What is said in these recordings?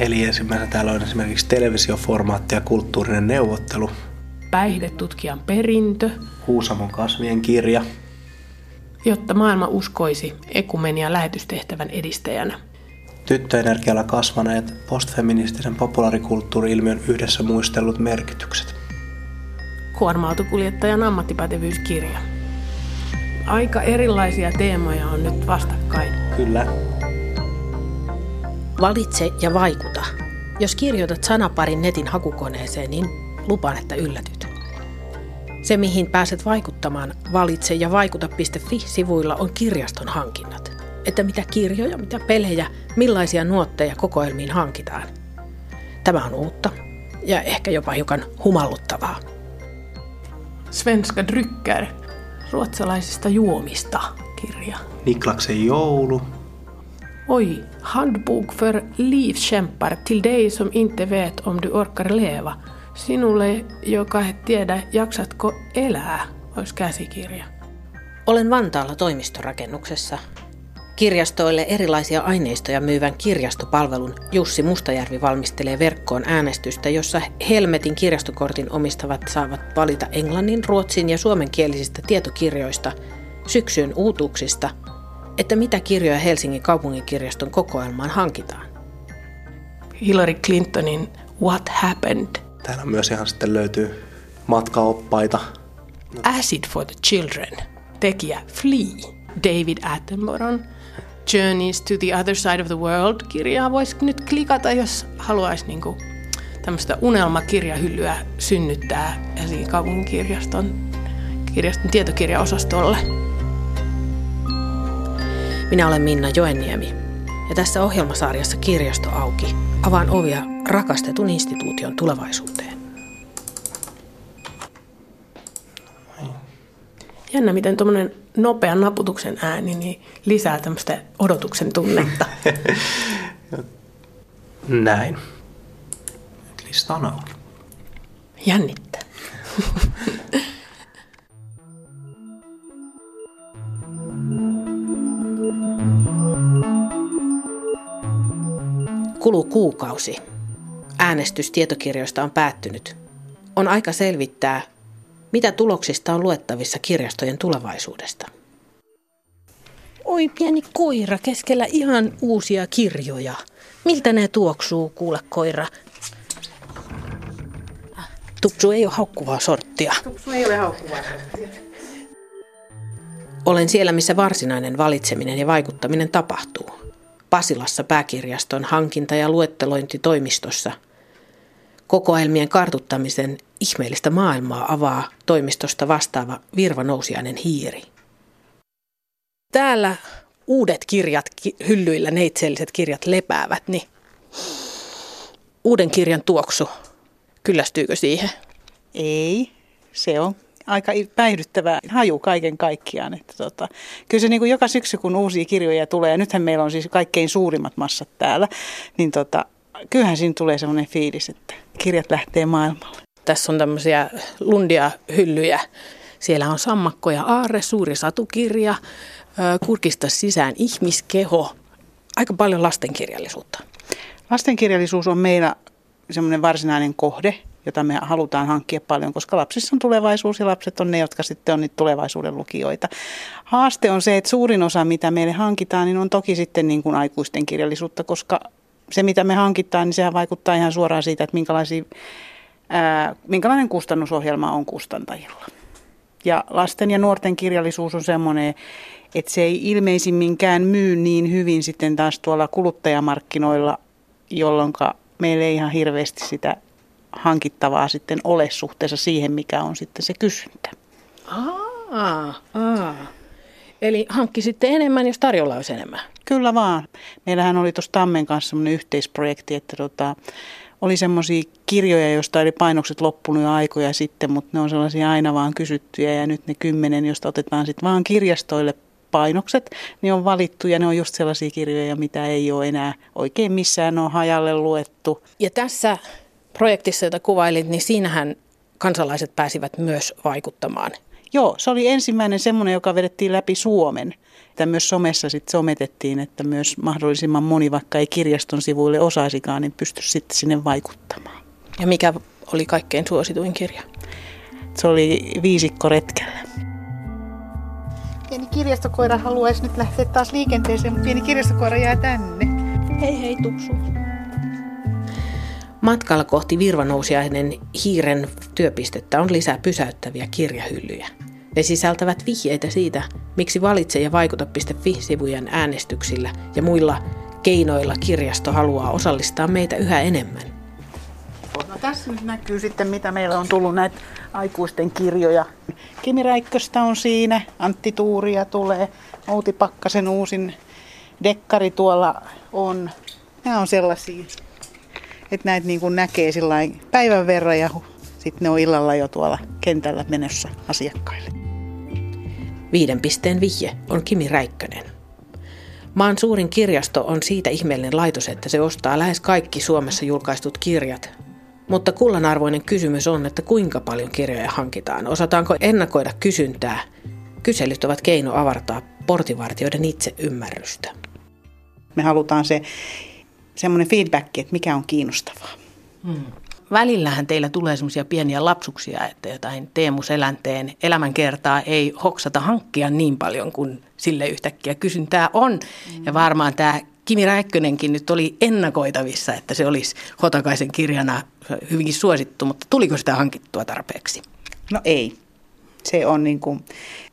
Eli ensimmäisenä täällä on esimerkiksi televisioformaatti ja kulttuurinen neuvottelu. Päihdetutkijan perintö. Kuusamon kasvien kirja. Jotta maailma uskoisi ekumenia lähetystehtävän edistäjänä. Tyttöenergialla kasvaneet postfeministisen populaarikulttuuri-ilmiön yhdessä muistellut merkitykset. Kuorma-autokuljettajan ammattipätevyyskirja. Aika erilaisia teemoja on nyt vastakkain. Kyllä. Valitse ja vaikuta. Jos kirjoitat sanaparin netin hakukoneeseen, niin lupaan, että yllätyt. Se, mihin pääset vaikuttamaan valitse ja vaikuta.fi-sivuilla on kirjaston hankinnat. Että mitä kirjoja, mitä pelejä, millaisia nuotteja kokoelmiin hankitaan. Tämä on uutta ja ehkä jopa hiukan humalluttavaa. Svenska Drycker, ruotsalaisista juomista kirja. Niklaksen joulu. Oj, handbok för livskämpar till dig som inte vet om du orkar leva. Sinulle, joka et tiedä, jaksatko elää, olisi käsikirja. Olen Vantaalla toimistorakennuksessa. Kirjastoille erilaisia aineistoja myyvän kirjastopalvelun Jussi Mustajärvi valmistelee verkkoon äänestystä, jossa Helmetin kirjastokortin omistavat saavat valita englannin, ruotsin ja suomenkielisistä tietokirjoista, syksyn uutuuksista, että mitä kirjoja Helsingin kaupunginkirjaston kokoelmaan hankitaan. Hillary Clintonin What Happened. Täällä myös ihan sitten löytyy matkaoppaita. Acid for the Children. Tekijä Flea. David Attenboron Journeys to the Other Side of the World-kirjaa voisi nyt klikata, jos haluaisi niin kuin, tämmöistä unelmakirjahyllyä synnyttää Helsingin kaupunginkirjaston kirjaston tietokirjaosastolle. Minä olen Minna Joenniemi ja tässä ohjelmasarjassa Kirjasto auki avaan ovia rakastetun instituution tulevaisuuteen. Jännä, miten tuommoinen nopean naputuksen ääni niin lisää tämmöistä odotuksen tunnetta. Näin. Lista on auki. Jännittää. Kuluu kuukausi. Äänestys tietokirjoista on päättynyt. On aika selvittää, mitä tuloksista on luettavissa kirjastojen tulevaisuudesta? Oi pieni koira keskellä ihan uusia kirjoja. Miltä ne tuoksuu, kuule koira? Tupsu ei ole haukkuvaa sorttia. Tupsu ei ole haukkuvaa sorttia. Olen siellä, missä varsinainen valitseminen ja vaikuttaminen tapahtuu. Pasilassa pääkirjaston hankinta- ja luettelointitoimistossa – Kokoelmien kartuttamisen ihmeellistä maailmaa avaa toimistosta vastaava Virva Nousiainen hiiri. Täällä uudet kirjat, hyllyillä neitseelliset kirjat lepäävät, niin uuden kirjan tuoksu, kyllästyykö siihen? Ei, se on aika päihdyttävä haju kaiken kaikkiaan. Että tota, kyllä se niin kuin joka syksy, kun uusia kirjoja tulee, ja nythän meillä on siis kaikkein suurimmat massat täällä, niin tota, kyllähän siinä tulee sellainen fiilis, että kirjat lähtee maailmalle. Tässä on tämmöisiä lundia hyllyjä. Siellä on Sammakko ja Aarre, suuri satukirja, Kurkista sisään ihmiskeho. Aika paljon lastenkirjallisuutta. Lastenkirjallisuus on meillä semmoinen varsinainen kohde, jota me halutaan hankkia paljon, koska lapsissa on tulevaisuus ja lapset on ne, jotka sitten on niitä tulevaisuuden lukijoita. Haaste on se, että suurin osa, mitä meille hankitaan, niin on toki sitten niin kuin aikuisten kirjallisuutta, koska se, mitä me hankitaan, niin sehän vaikuttaa ihan suoraan siitä, että minkälaisia, ää, minkälainen kustannusohjelma on kustantajilla. Ja lasten ja nuorten kirjallisuus on semmoinen, että se ei ilmeisimminkään myy niin hyvin sitten taas tuolla kuluttajamarkkinoilla, jolloin meillä ei ihan hirveästi sitä hankittavaa sitten ole suhteessa siihen, mikä on sitten se kysyntä. Aa, aa. Eli hankki sitten enemmän, jos tarjolla olisi enemmän. Kyllä vaan. Meillähän oli tuossa Tammen kanssa semmoinen yhteisprojekti, että tota, oli semmoisia kirjoja, joista oli painokset loppunut jo aikoja sitten, mutta ne on sellaisia aina vaan kysyttyjä ja nyt ne kymmenen, josta otetaan sitten vaan kirjastoille painokset, niin on valittu ja ne on just sellaisia kirjoja, mitä ei ole enää oikein missään on hajalle luettu. Ja tässä projektissa, jota kuvailit, niin siinähän kansalaiset pääsivät myös vaikuttamaan Joo, se oli ensimmäinen semmoinen, joka vedettiin läpi Suomen. Että myös somessa sitten sometettiin, että myös mahdollisimman moni, vaikka ei kirjaston sivuille osaisikaan, niin pystyisi sitten sinne vaikuttamaan. Ja mikä oli kaikkein suosituin kirja? Se oli viisikko retkellä. Pieni kirjastokoira haluaisi nyt lähteä taas liikenteeseen, mutta pieni kirjastokoira jää tänne. Hei hei Tupsu. Matkalla kohti virvanousiainen hiiren työpistettä on lisää pysäyttäviä kirjahyllyjä. Ne sisältävät vihjeitä siitä, miksi valitse ja vaikuta.fi-sivujen äänestyksillä ja muilla keinoilla kirjasto haluaa osallistaa meitä yhä enemmän. No tässä nyt näkyy sitten, mitä meillä on tullut näitä aikuisten kirjoja. Kimi Räikköstä on siinä, Antti Tuuria tulee, Outi Pakkasen uusin dekkari tuolla on. Nämä on sellaisia, että näitä niin kuin näkee päivän verran ja sitten ne on illalla jo tuolla kentällä menossa asiakkaille. Viiden pisteen vihje on Kimi Räikkönen. Maan suurin kirjasto on siitä ihmeellinen laitos, että se ostaa lähes kaikki Suomessa julkaistut kirjat. Mutta kullanarvoinen kysymys on, että kuinka paljon kirjoja hankitaan. Osataanko ennakoida kysyntää? Kyselyt ovat keino avartaa portivartioiden itse ymmärrystä. Me halutaan se semmoinen feedback, että mikä on kiinnostavaa. Hmm. Välillähän teillä tulee semmoisia pieniä lapsuksia, että jotain Teemu Selänteen elämänkertaa ei hoksata hankkia niin paljon kuin sille yhtäkkiä kysyntää on. Hmm. Ja varmaan tämä Kimi Räikkönenkin nyt oli ennakoitavissa, että se olisi Hotakaisen kirjana hyvinkin suosittu, mutta tuliko sitä hankittua tarpeeksi? No ei. Se on niin kuin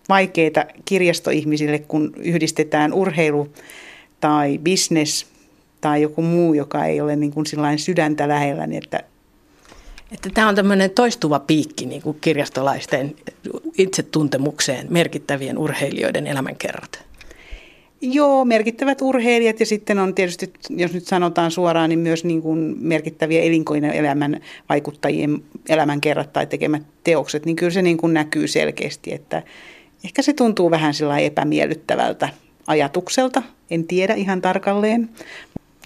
vaikeaa kirjastoihmisille, kun yhdistetään urheilu tai business tai joku muu, joka ei ole niin kuin sydäntä lähellä, niin että että tämä on tämmöinen toistuva piikki niin kuin kirjastolaisten itsetuntemukseen merkittävien urheilijoiden elämänkerrat. Joo, merkittävät urheilijat ja sitten on tietysti, jos nyt sanotaan suoraan, niin myös niin kuin merkittäviä elinkeinoelämän vaikuttajien elämänkerrat tai tekemät teokset, niin kyllä se niin kuin näkyy selkeästi, että ehkä se tuntuu vähän epämiellyttävältä ajatukselta, en tiedä ihan tarkalleen,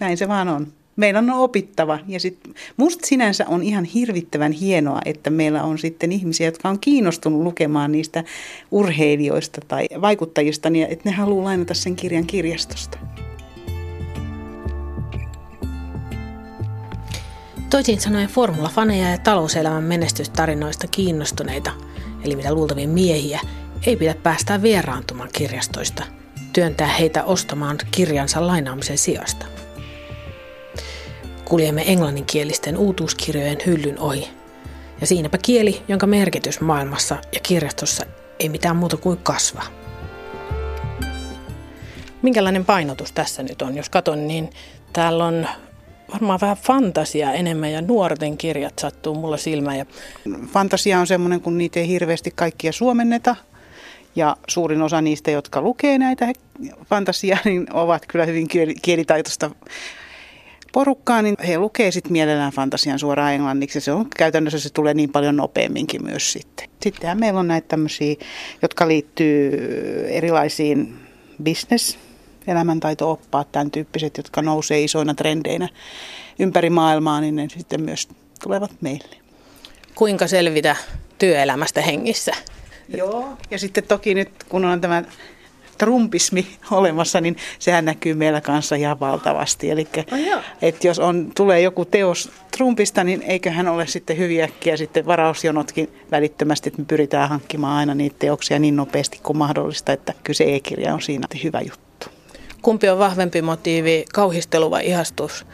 näin se vaan on. Meidän on opittava ja sit musta sinänsä on ihan hirvittävän hienoa, että meillä on sitten ihmisiä, jotka on kiinnostunut lukemaan niistä urheilijoista tai vaikuttajista, niin että ne haluaa lainata sen kirjan kirjastosta. Toisin sanoen formulafaneja ja talouselämän menestystarinoista kiinnostuneita, eli mitä luultavia miehiä, ei pidä päästää vieraantumaan kirjastoista, työntää heitä ostamaan kirjansa lainaamisen sijasta. Kuljemme englanninkielisten uutuuskirjojen hyllyn ohi. Ja siinäpä kieli, jonka merkitys maailmassa ja kirjastossa ei mitään muuta kuin kasva. Minkälainen painotus tässä nyt on? Jos katon, niin täällä on varmaan vähän fantasia enemmän ja nuorten kirjat sattuu mulla silmään. Ja... Fantasia on semmoinen, kun niitä ei hirveästi kaikkia suomenneta. Ja suurin osa niistä, jotka lukee näitä fantasiaa, niin ovat kyllä hyvin kielitaitoista porukkaa, niin he lukee sitten mielellään fantasian suoraan englanniksi. Se on käytännössä se tulee niin paljon nopeamminkin myös sitten. Sittenhän meillä on näitä tämmöisiä, jotka liittyy erilaisiin business elämäntaito-oppaat, tämän tyyppiset, jotka nousee isoina trendeinä ympäri maailmaa, niin ne sitten myös tulevat meille. Kuinka selvitä työelämästä hengissä? Joo, ja sitten toki nyt kun on tämä trumpismi olemassa, niin sehän näkyy meillä kanssa ihan valtavasti. Eli oh, että jos on, tulee joku teos Trumpista, niin eiköhän ole sitten hyviäkkiä sitten varausjonotkin välittömästi, että me pyritään hankkimaan aina niitä teoksia niin nopeasti kuin mahdollista, että kyse e-kirja on siinä hyvä juttu. Kumpi on vahvempi motiivi, kauhistelu vai ihastus,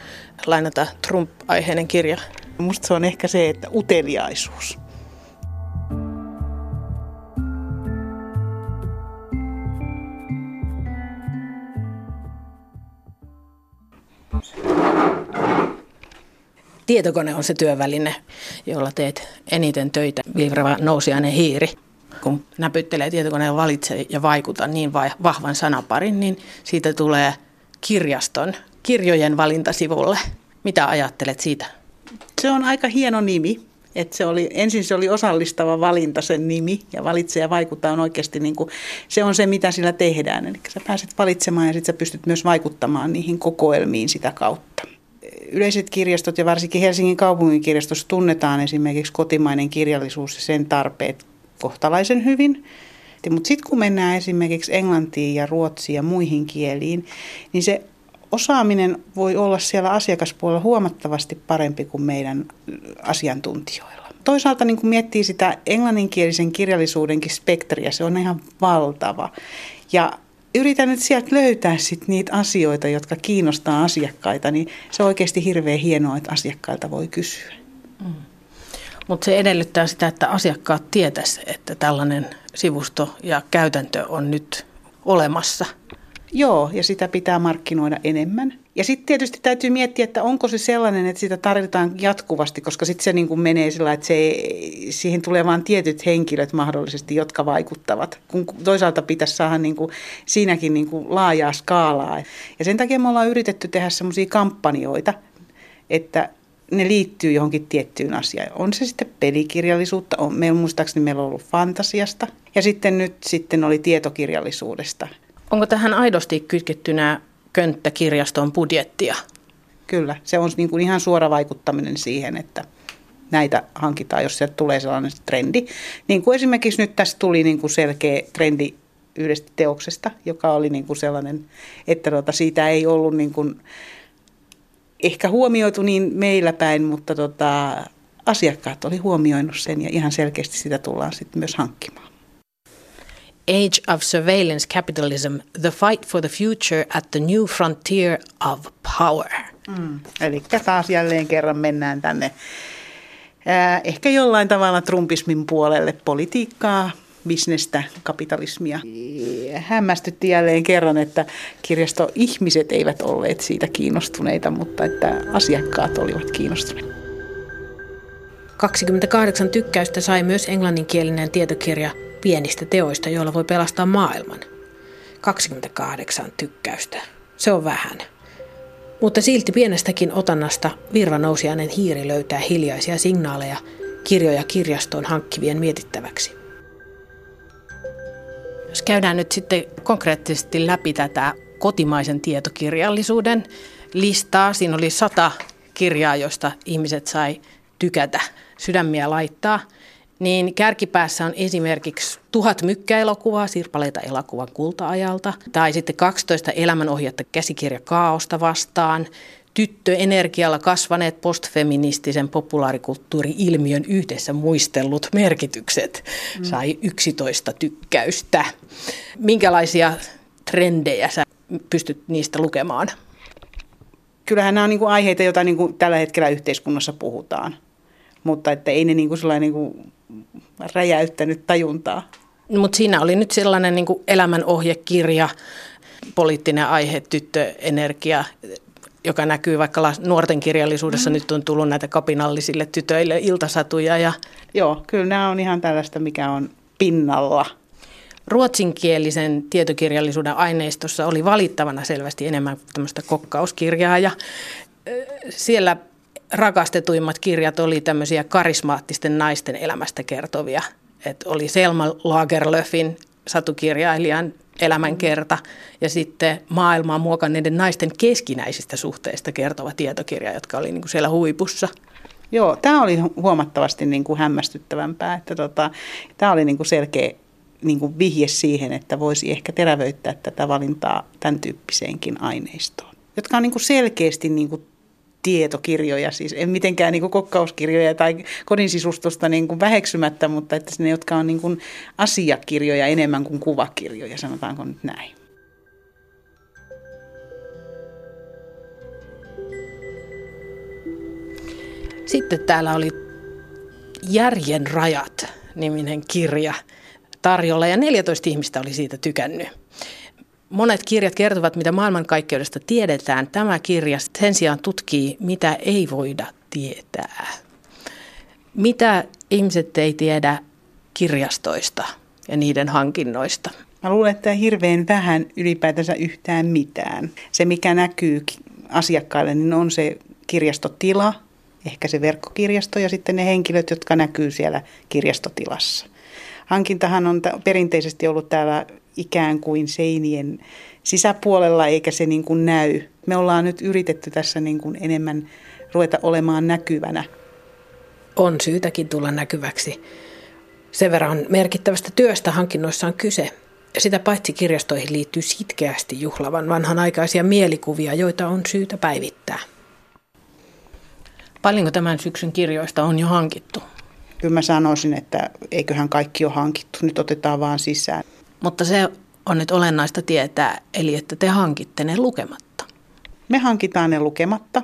lainata Trump-aiheinen kirja? Musta se on ehkä se, että uteliaisuus. Tietokone on se työväline, jolla teet eniten töitä. Vilvrava nousiainen hiiri. Kun näpyttelee tietokoneen valitse ja vaikuta niin vahvan sanaparin, niin siitä tulee kirjaston, kirjojen valintasivulle. Mitä ajattelet siitä? Se on aika hieno nimi. Et se oli, ensin se oli osallistava valinta sen nimi ja valitse ja vaikuttaa on oikeasti niin kuin, se on se mitä sillä tehdään. Eli sä pääset valitsemaan ja sitten sä pystyt myös vaikuttamaan niihin kokoelmiin sitä kautta yleiset kirjastot ja varsinkin Helsingin kaupungin kirjastossa tunnetaan esimerkiksi kotimainen kirjallisuus ja sen tarpeet kohtalaisen hyvin. Mutta sitten kun mennään esimerkiksi englantiin ja ruotsiin ja muihin kieliin, niin se osaaminen voi olla siellä asiakaspuolella huomattavasti parempi kuin meidän asiantuntijoilla. Toisaalta niin kun miettii sitä englanninkielisen kirjallisuudenkin spektriä, se on ihan valtava. Ja yritän nyt sieltä löytää sit niitä asioita, jotka kiinnostaa asiakkaita, niin se on oikeasti hirveän hienoa, että asiakkailta voi kysyä. Mm. Mutta se edellyttää sitä, että asiakkaat tietäisivät, että tällainen sivusto ja käytäntö on nyt olemassa. Joo, ja sitä pitää markkinoida enemmän. Ja sitten tietysti täytyy miettiä, että onko se sellainen, että sitä tarvitaan jatkuvasti, koska sitten se niin kuin menee sillä, että se, siihen tulee vain tietyt henkilöt mahdollisesti, jotka vaikuttavat. Kun toisaalta pitäisi saada niin kuin, siinäkin niin kuin laajaa skaalaa. Ja sen takia me ollaan yritetty tehdä semmoisia kampanjoita, että ne liittyy johonkin tiettyyn asiaan. On se sitten pelikirjallisuutta, on, meillä muistaakseni meillä on ollut fantasiasta ja sitten nyt sitten oli tietokirjallisuudesta. Onko tähän aidosti kytkettynä könttäkirjaston budjettia? Kyllä, se on niin kuin ihan suora vaikuttaminen siihen, että näitä hankitaan, jos sieltä tulee sellainen trendi. Niin kuin esimerkiksi nyt tässä tuli niin kuin selkeä trendi yhdestä teoksesta, joka oli niin kuin sellainen, että tuota, siitä ei ollut niin kuin ehkä huomioitu niin meillä päin, mutta tota, asiakkaat oli huomioinut sen ja ihan selkeästi sitä tullaan sitten myös hankkimaan. Age of Surveillance Capitalism, The Fight for the Future at the New Frontier of Power. Mm. Eli taas jälleen kerran mennään tänne äh, ehkä jollain tavalla trumpismin puolelle politiikkaa, bisnestä, kapitalismia. Hämmästytti jälleen kerran, että kirjastoihmiset eivät olleet siitä kiinnostuneita, mutta että asiakkaat olivat kiinnostuneita. 28 tykkäystä sai myös englanninkielinen tietokirja pienistä teoista, joilla voi pelastaa maailman. 28 tykkäystä. Se on vähän. Mutta silti pienestäkin otannasta virvanousiainen hiiri löytää hiljaisia signaaleja kirjoja kirjastoon hankkivien mietittäväksi. Jos käydään nyt sitten konkreettisesti läpi tätä kotimaisen tietokirjallisuuden listaa. Siinä oli sata kirjaa, joista ihmiset sai tykätä, sydämiä laittaa. Niin kärkipäässä on esimerkiksi tuhat mykkäelokuvaa, sirpaleita elokuvan kulta-ajalta, tai sitten 12 elämänohjetta käsikirja Kaaosta vastaan, tyttöenergialla kasvaneet postfeministisen populaarikulttuuri-ilmiön yhdessä muistellut merkitykset mm. sai 11 tykkäystä. Minkälaisia trendejä sä pystyt niistä lukemaan? Kyllähän nämä on niin kuin aiheita, joita niin kuin tällä hetkellä yhteiskunnassa puhutaan, mutta että ei ne niin kuin niin kuin räjäyttänyt tajuntaa. Mutta siinä oli nyt sellainen niin kuin elämänohjekirja, poliittinen aihe, tyttöenergia, joka näkyy vaikka nuorten kirjallisuudessa. Mm. Nyt on tullut näitä kapinallisille tytöille iltasatuja. Ja... Joo, kyllä nämä on ihan tällaista, mikä on pinnalla. Ruotsinkielisen tietokirjallisuuden aineistossa oli valittavana selvästi enemmän tämmöistä kokkauskirjaa ja siellä rakastetuimmat kirjat oli tämmöisiä karismaattisten naisten elämästä kertovia. Et oli Selma Lagerlöfin satukirjailijan elämänkerta ja sitten maailmaa muokanneiden naisten keskinäisistä suhteista kertova tietokirja, jotka oli niin kuin siellä huipussa. Joo, tämä oli huomattavasti niin kuin hämmästyttävämpää, että tota, tämä oli niin kuin selkeä niin kuin vihje siihen, että voisi ehkä terävöittää tätä valintaa tämän tyyppiseenkin aineistoon, jotka on niin kuin selkeästi niin kuin tietokirjoja, siis en mitenkään niin kokkauskirjoja tai kodin sisustusta niin kuin väheksymättä, mutta että ne, jotka on niin kuin asiakirjoja enemmän kuin kuvakirjoja, sanotaanko nyt näin. Sitten täällä oli Järjen rajat niminen kirja tarjolla ja 14 ihmistä oli siitä tykännyt. Monet kirjat kertovat, mitä maailmankaikkeudesta tiedetään. Tämä kirja sen sijaan tutkii, mitä ei voida tietää. Mitä ihmiset ei tiedä kirjastoista ja niiden hankinnoista? Mä luulen, että hirveän vähän ylipäätänsä yhtään mitään. Se, mikä näkyy asiakkaille, niin on se kirjastotila, ehkä se verkkokirjasto ja sitten ne henkilöt, jotka näkyy siellä kirjastotilassa. Hankintahan on perinteisesti ollut täällä ikään kuin seinien sisäpuolella, eikä se niin kuin näy. Me ollaan nyt yritetty tässä niin kuin enemmän ruveta olemaan näkyvänä. On syytäkin tulla näkyväksi. Sen verran merkittävästä työstä hankinnoissa on kyse. Sitä paitsi kirjastoihin liittyy sitkeästi juhlavan vanhanaikaisia mielikuvia, joita on syytä päivittää. Paljonko tämän syksyn kirjoista on jo hankittu? Kyllä mä sanoisin, että eiköhän kaikki ole hankittu, nyt otetaan vaan sisään. Mutta se on nyt olennaista tietää, eli että te hankitte ne lukematta. Me hankitaan ne lukematta.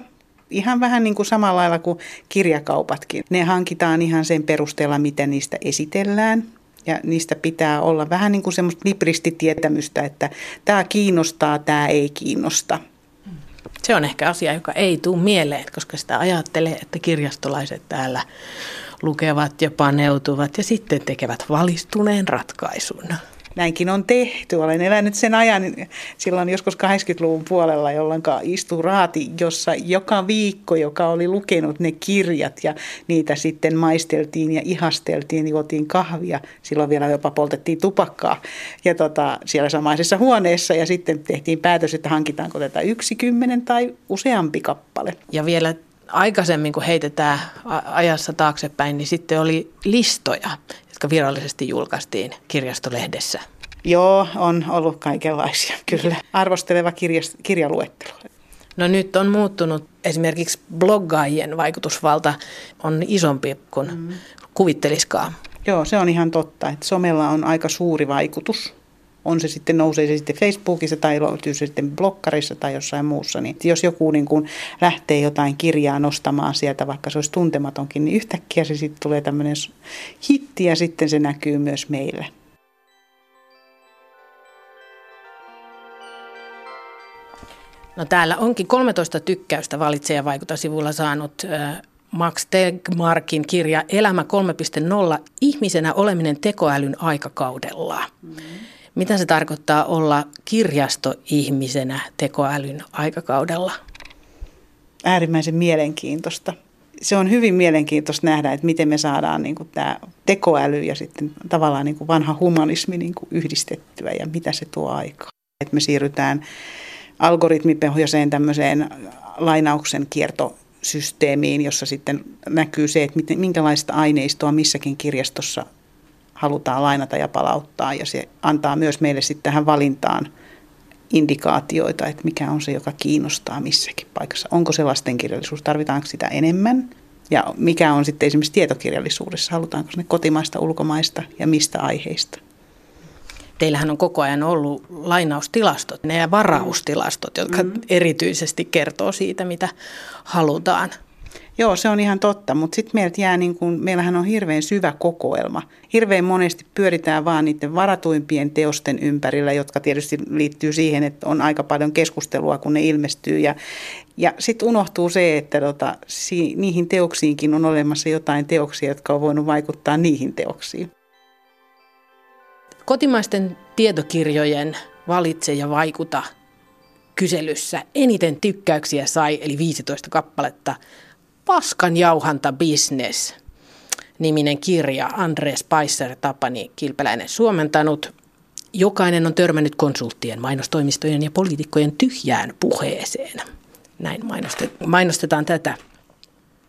Ihan vähän niin kuin samalla lailla kuin kirjakaupatkin. Ne hankitaan ihan sen perusteella, mitä niistä esitellään. Ja niistä pitää olla vähän niin kuin semmoista libristitietämystä, että tämä kiinnostaa, tämä ei kiinnosta. Se on ehkä asia, joka ei tule mieleen, koska sitä ajattelee, että kirjastolaiset täällä lukevat ja paneutuvat ja sitten tekevät valistuneen ratkaisun näinkin on tehty. Olen elänyt sen ajan silloin joskus 80-luvun puolella, jolloin istui raati, jossa joka viikko, joka oli lukenut ne kirjat ja niitä sitten maisteltiin ja ihasteltiin, juotiin kahvia. Silloin vielä jopa poltettiin tupakkaa ja tota, siellä samaisessa huoneessa ja sitten tehtiin päätös, että hankitaanko tätä yksi kymmenen tai useampi kappale. Ja vielä aikaisemmin, kun heitetään ajassa taaksepäin, niin sitten oli listoja, jotka virallisesti julkaistiin kirjastolehdessä. Joo, on ollut kaikenlaisia, kyllä. Arvosteleva kirjas, kirjaluettelo. No nyt on muuttunut esimerkiksi bloggaajien vaikutusvalta on isompi kuin mm. kuvitteliskaan. Joo, se on ihan totta, että somella on aika suuri vaikutus on se sitten, nousee se sitten Facebookissa tai löytyy se sitten blokkarissa tai jossain muussa, niin jos joku niin kuin lähtee jotain kirjaa nostamaan sieltä, vaikka se olisi tuntematonkin, niin yhtäkkiä se sitten tulee tämmöinen hitti ja sitten se näkyy myös meille. No täällä onkin 13 tykkäystä valitseja vaikuta sivulla saanut Max Tegmarkin kirja Elämä 3.0, ihmisenä oleminen tekoälyn aikakaudella. Mm-hmm. Mitä se tarkoittaa olla kirjastoihmisenä tekoälyn aikakaudella? Äärimmäisen mielenkiintoista. Se on hyvin mielenkiintoista nähdä, että miten me saadaan niin kuin tämä tekoäly ja sitten tavallaan niin kuin vanha humanismi niin kuin yhdistettyä ja mitä se tuo aikaa. Että me siirrytään algoritmipohjaiseen tämmöiseen lainauksen kiertosysteemiin, jossa sitten näkyy se, että minkälaista aineistoa missäkin kirjastossa halutaan lainata ja palauttaa ja se antaa myös meille sitten tähän valintaan indikaatioita, että mikä on se, joka kiinnostaa missäkin paikassa. Onko se lastenkirjallisuus, tarvitaanko sitä enemmän ja mikä on sitten esimerkiksi tietokirjallisuudessa, halutaanko ne kotimaista, ulkomaista ja mistä aiheista. Teillähän on koko ajan ollut lainaustilastot, ne varaustilastot, jotka mm. erityisesti kertoo siitä, mitä halutaan Joo, se on ihan totta, mutta sitten meiltä jää niin kuin, meillähän on hirveän syvä kokoelma. Hirveän monesti pyöritään vaan niiden varatuimpien teosten ympärillä, jotka tietysti liittyy siihen, että on aika paljon keskustelua, kun ne ilmestyy. Ja, ja sitten unohtuu se, että tota, si, niihin teoksiinkin on olemassa jotain teoksia, jotka on voinut vaikuttaa niihin teoksiin. Kotimaisten tietokirjojen valitse ja vaikuta kyselyssä eniten tykkäyksiä sai, eli 15 kappaletta, Paskan jauhanta business niminen kirja Andres Paisser Tapani Kilpeläinen suomentanut. Jokainen on törmännyt konsulttien, mainostoimistojen ja poliitikkojen tyhjään puheeseen. Näin mainostetaan tätä.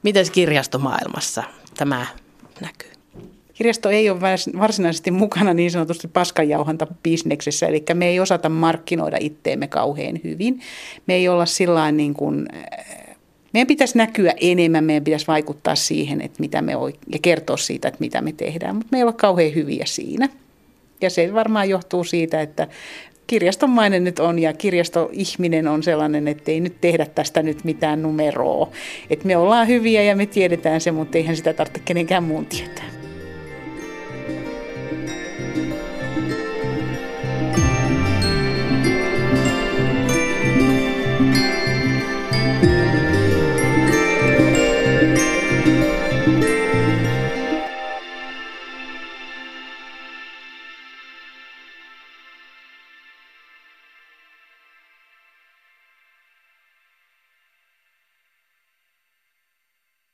Miten kirjastomaailmassa tämä näkyy? Kirjasto ei ole varsinaisesti mukana niin sanotusti paskanjauhanta bisneksessä, eli me ei osata markkinoida itteemme kauhean hyvin. Me ei olla sillä niin kuin meidän pitäisi näkyä enemmän, meidän pitäisi vaikuttaa siihen, että mitä me oik- ja kertoa siitä, että mitä me tehdään, mutta me ei ole kauhean hyviä siinä. Ja se varmaan johtuu siitä, että kirjastonmainen nyt on ja kirjastoihminen on sellainen, että ei nyt tehdä tästä nyt mitään numeroa. Että me ollaan hyviä ja me tiedetään se, mutta eihän sitä tarvitse kenenkään muun tietää.